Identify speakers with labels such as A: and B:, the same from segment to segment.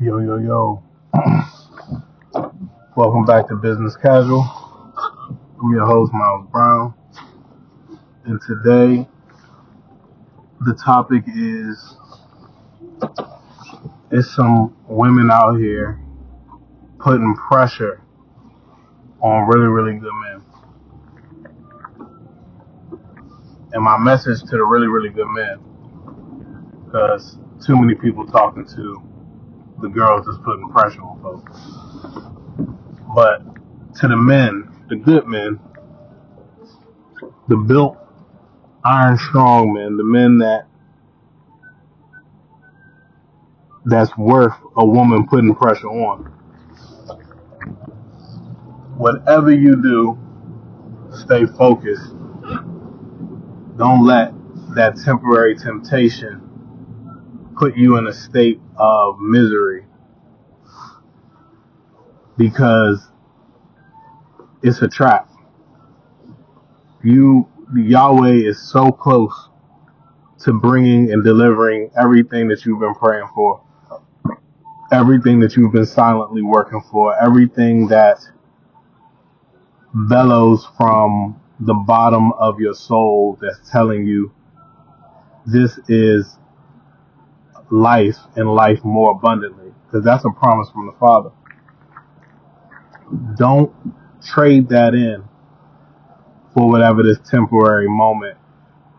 A: Yo, yo, yo. Welcome back to Business Casual. I'm your host, Miles Brown. And today, the topic is it's some women out here putting pressure on really, really good men. And my message to the really, really good men, because too many people talking to the girls that's putting pressure on folks. But to the men, the good men, the built iron strong men, the men that that's worth a woman putting pressure on. Whatever you do, stay focused. Don't let that temporary temptation put you in a state of misery. Because it's a trap. You, Yahweh is so close to bringing and delivering everything that you've been praying for, everything that you've been silently working for, everything that bellows from the bottom of your soul that's telling you this is life and life more abundantly because that's a promise from the Father. Don't trade that in for whatever this temporary moment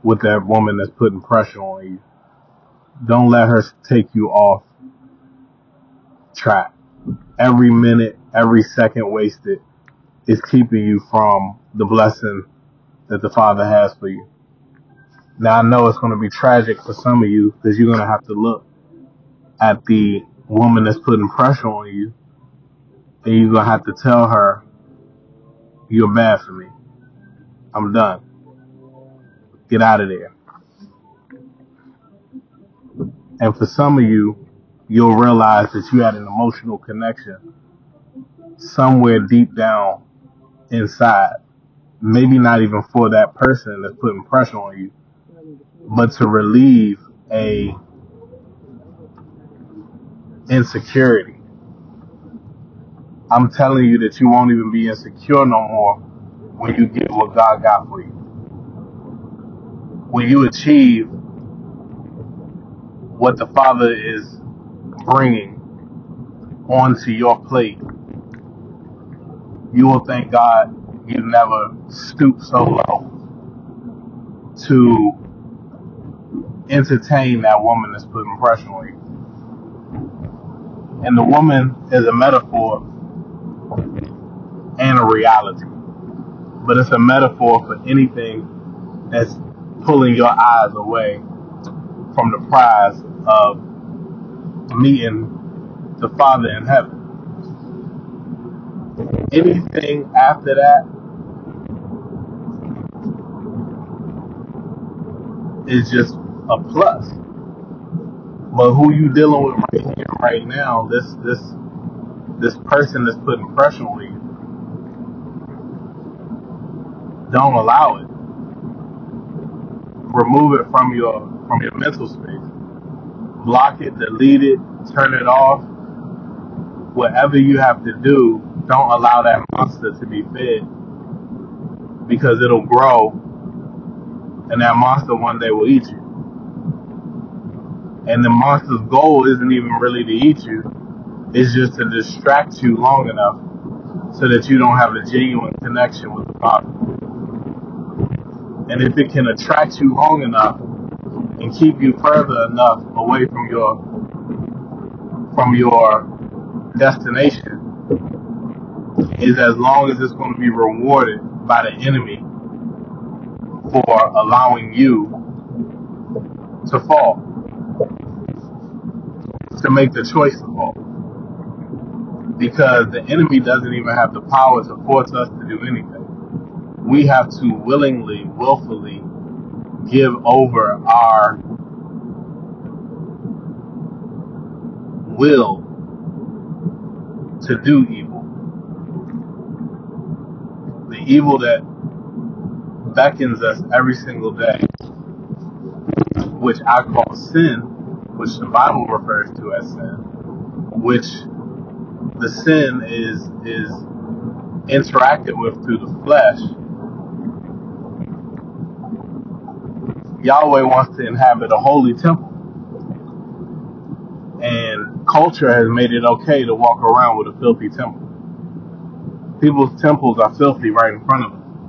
A: with that woman that's putting pressure on you. Don't let her take you off track. Every minute, every second wasted is keeping you from the blessing that the Father has for you. Now I know it's going to be tragic for some of you because you're going to have to look at the woman that's putting pressure on you and you're going to have to tell her, you're bad for me. I'm done. Get out of there. And for some of you, you'll realize that you had an emotional connection somewhere deep down inside. Maybe not even for that person that's putting pressure on you, but to relieve a insecurity. I'm telling you that you won't even be insecure no more when you get what God got for you. When you achieve what the Father is bringing onto your plate, you will thank God you never stooped so low to entertain that woman that's putting pressure on you. And the woman is a metaphor and a reality. But it's a metaphor for anything that's pulling your eyes away from the prize of meeting the Father in heaven. Anything after that is just a plus. But who you dealing with right here, right now, this this this person that's putting pressure on you, don't allow it. Remove it from your from your mental space. Block it, delete it, turn it off. Whatever you have to do, don't allow that monster to be fed because it'll grow and that monster one day will eat you. And the monster's goal isn't even really to eat you, it's just to distract you long enough so that you don't have a genuine connection with the Father. And if it can attract you long enough and keep you further enough away from your from your destination, is as long as it's going to be rewarded by the enemy for allowing you to fall, to make the choice to fall. Because the enemy doesn't even have the power to force us to do anything. We have to willingly, willfully give over our will to do evil. The evil that beckons us every single day, which I call sin, which the Bible refers to as sin, which the sin is is interacted with through the flesh, Yahweh wants to inhabit a holy temple. And culture has made it okay to walk around with a filthy temple. People's temples are filthy right in front of them.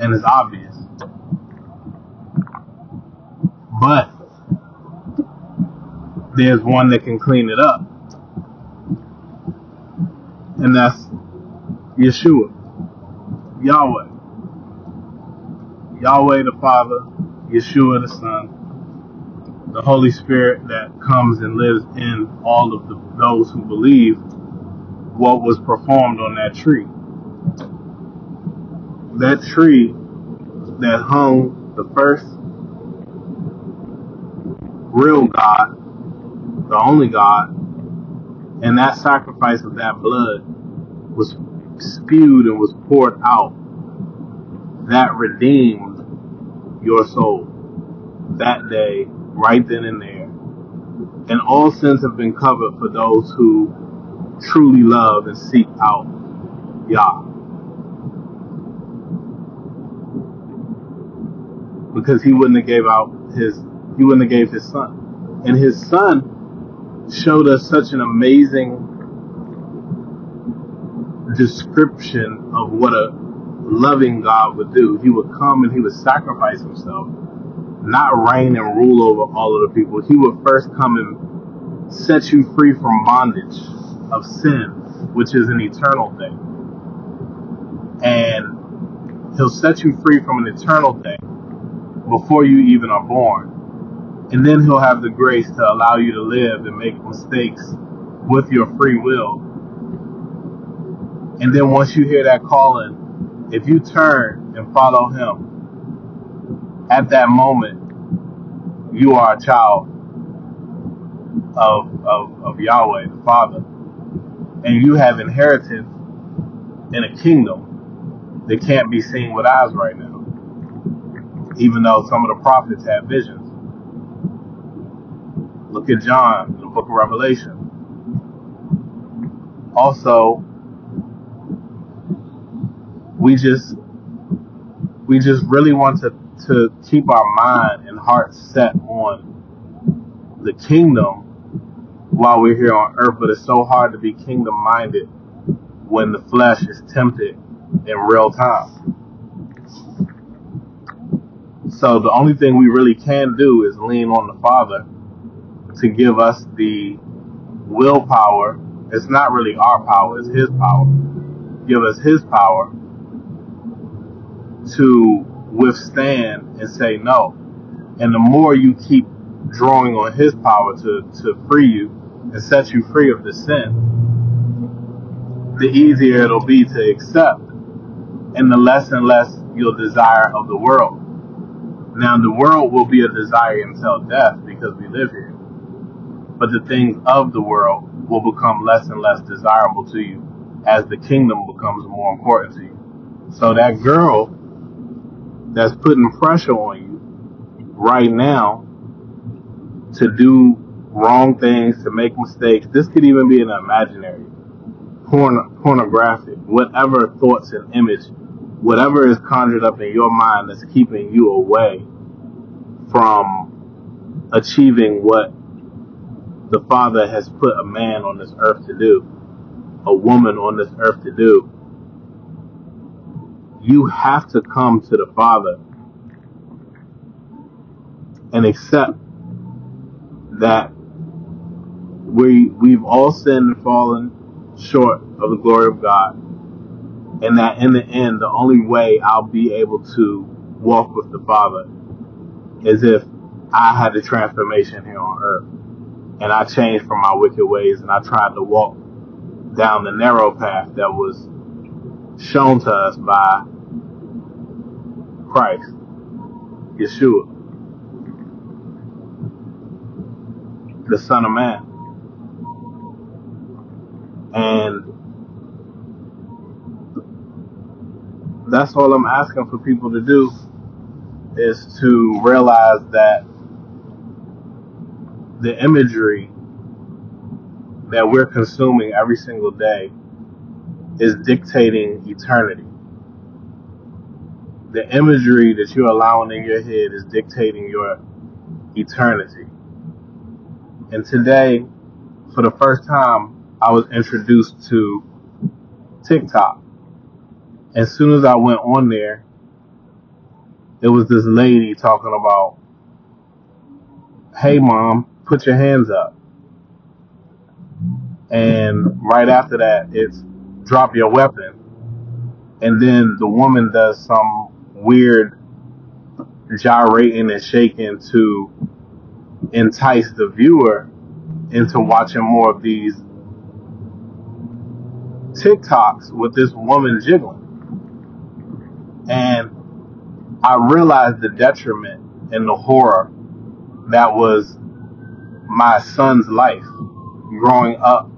A: And it's obvious. But there's one that can clean it up. And that's Yeshua. Yahweh. Yahweh the Father, Yeshua the Son, the Holy Spirit that comes and lives in all of the, those who believe what was performed on that tree. That tree that hung the first real God, the only God, and that sacrifice of that blood was spewed and was poured out. That redeemed your soul that day, right then and there. And all sins have been covered for those who truly love and seek out Yah. Because he wouldn't have gave out his he wouldn't have gave his son. And his son showed us such an amazing description of what a loving God would do. He would come and he would sacrifice himself, not reign and rule over all of the people. He would first come and set you free from bondage of sin, which is an eternal thing. And he'll set you free from an eternal thing before you even are born. And then he'll have the grace to allow you to live and make mistakes with your free will. And then once you hear that calling, if you turn and follow him, at that moment, you are a child of, of, of Yahweh, the Father. And you have inheritance in a kingdom that can't be seen with eyes right now. Even though some of the prophets had visions. Look at John the book of Revelation. Also, we just we just really want to, to keep our mind and heart set on the kingdom while we're here on earth, but it's so hard to be kingdom minded when the flesh is tempted in real time. So the only thing we really can do is lean on the Father to give us the willpower. It's not really our power, it's His power. Give us His power to withstand and say no. And the more you keep drawing on His power to, to free you and set you free of the sin, the easier it'll be to accept and the less and less you'll desire of the world. Now, the world will be a desire until death because we live here. But the things of the world will become less and less desirable to you as the kingdom becomes more important to you. So that girl that's putting pressure on you right now to do wrong things, to make mistakes, this could even be an imaginary, porn, pornographic, whatever thoughts and image whatever is conjured up in your mind that's keeping you away from achieving what the Father has put a man on this earth to do, a woman on this earth to do. You have to come to the Father and accept that we we've all sinned and fallen short of the glory of God and that in the end, the only way I'll be able to walk with the Father is if I had the transformation here on earth and I changed from my wicked ways and I tried to walk down the narrow path that was shown to us by Christ, Yeshua, the Son of Man. And that's all I'm asking for people to do is to realize that the imagery that we're consuming every single day is dictating eternity. The imagery that you're allowing in your head is dictating your eternity. And today, for the first time, I was introduced to TikTok. As soon as I went on there, it was this lady talking about, hey mom, put your hands up. And right after that, it's drop your weapon. And then the woman does some weird gyrating and shaking to entice the viewer into watching more of these TikToks with this woman jiggling. And I realized the detriment and the horror that was my son's life growing up,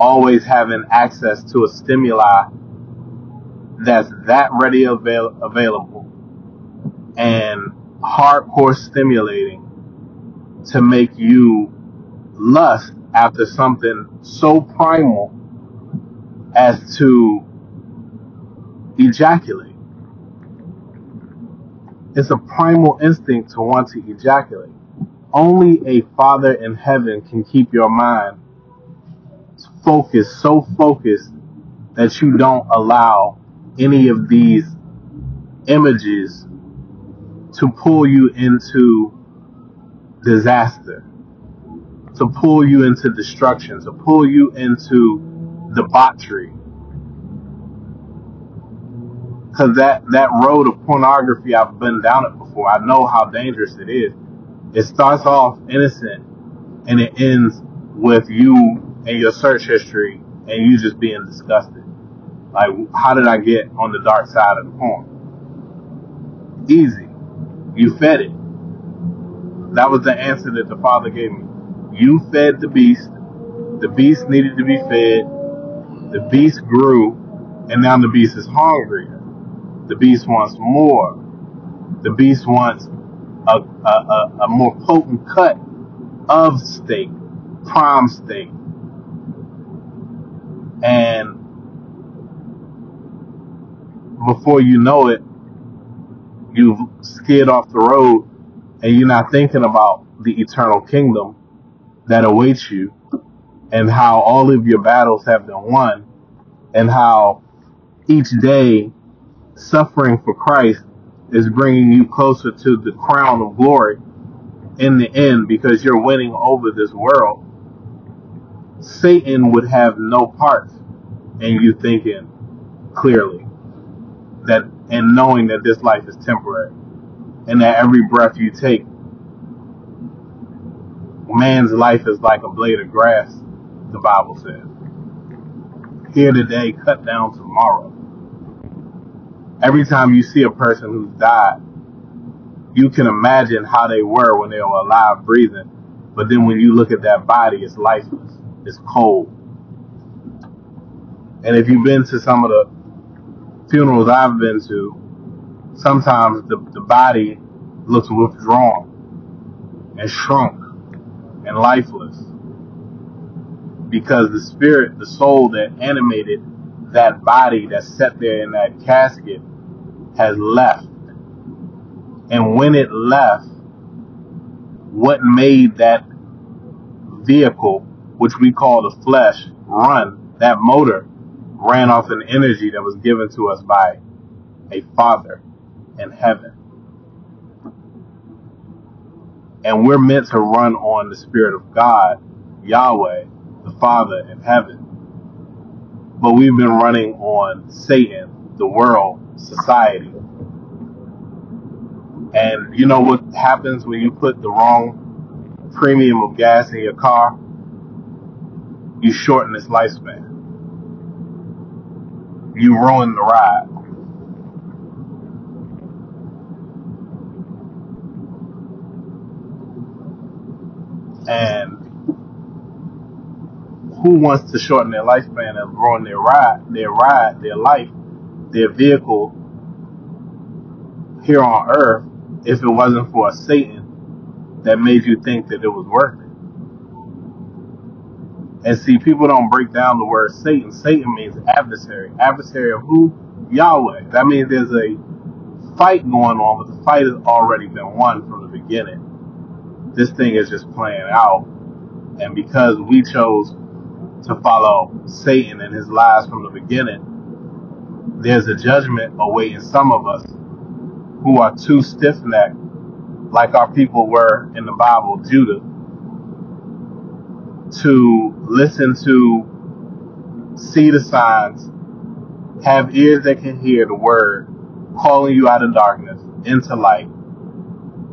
A: always having access to a stimuli that's that ready avail- available and hardcore stimulating to make you lust after something so primal as to ejaculate. It's a primal instinct to want to ejaculate. Only a father in heaven can keep your mind focused, so focused that you don't allow any of these images to pull you into disaster, to pull you into destruction, to pull you into debauchery. Cause that, that road of pornography, I've been down it before. I know how dangerous it is. It starts off innocent and it ends with you and your search history and you just being disgusted. Like, how did I get on the dark side of the porn? Easy. You fed it. That was the answer that the Father gave me. You fed the beast. The beast needed to be fed. The beast grew, and now the beast is hungrier. The beast wants more. The beast wants a, a, a, more potent cut of steak, prime steak. And before you know it, you've skid off the road and you're not thinking about the eternal kingdom that awaits you and how all of your battles have been won and how each day suffering for Christ is bringing you closer to the crown of glory in the end because you're winning over this world. Satan would have no part in you thinking clearly that and knowing that this life is temporary and that every breath you take man's life is like a blade of grass the bible says here today cut down tomorrow every time you see a person who's died you can imagine how they were when they were alive breathing. But then when you look at that body it's lifeless. It's cold. And if you've been to some of the funerals i've been to sometimes the, the body looks withdrawn and shrunk and lifeless because the spirit, the soul that animated that body that sat there in that casket has left. And when it left, what made that vehicle, which we call the flesh, run, that motor ran off an energy that was given to us by a father in heaven. And we're meant to run on the Spirit of God, Yahweh, the Father in heaven. But we've been running on Satan, the world, society. And you know what happens when you put the wrong premium of gas in your car? You shorten its lifespan. You ruin the ride. And who wants to shorten their lifespan and ruin their ride, their ride, their life, their vehicle here on earth if it wasn't for a Satan that made you think that it was worth it? And see, people don't break down the word Satan. Satan means adversary. Adversary of who? Yahweh. That means there's a fight going on, but the fight has already been won from the beginning. This thing is just playing out. And because we chose to follow Satan and his lies from the beginning, there's a judgment awaiting some of us who are too stiff necked, like our people were in the Bible, Judah, to listen to see the signs, have ears that can hear the word calling you out of darkness into light,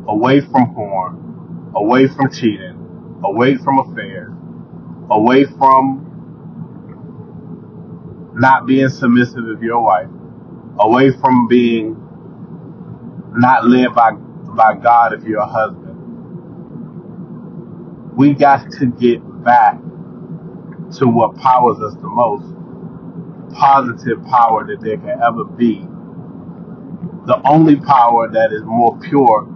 A: away from porn, away from cheating, away from affairs, away from not being submissive of your wife, away from being not led by by God if you're a husband. We got to get back to what powers us the most, positive power that there can ever be. The only power that is more pure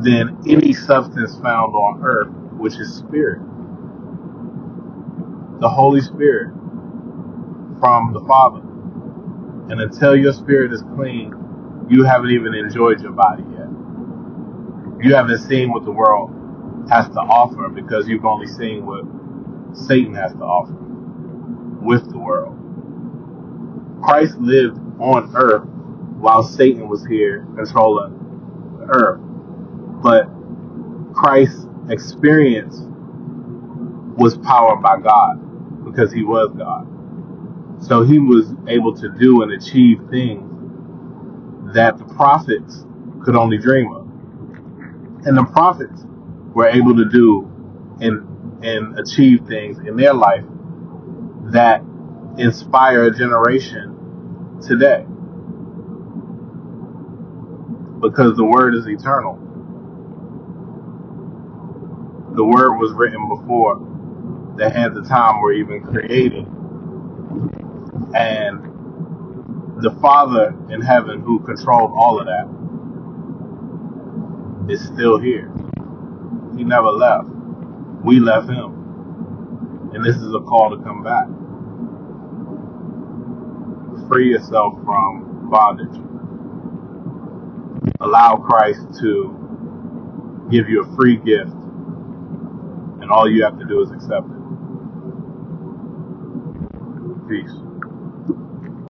A: than any substance found on earth, which is spirit. The Holy Spirit from the Father. And until your spirit is clean, you haven't even enjoyed your body yet. You haven't seen what the world has to offer because you've only seen what Satan has to offer with the world. Christ lived on earth while Satan was here controlling the earth. But Christ's experience was powered by God because he was God. So he was able to do and achieve things that the prophets could only dream of. And the prophets were able to do and and achieve things in their life that inspire a generation today. Because the word is eternal. The word was written before the hands of time were even created. And the Father in heaven who controlled all of that is still here. He never left. We left him. And this is a call to come back. Free yourself from bondage. Allow Christ to give you a free gift, and all you have to do is accept it. Peace.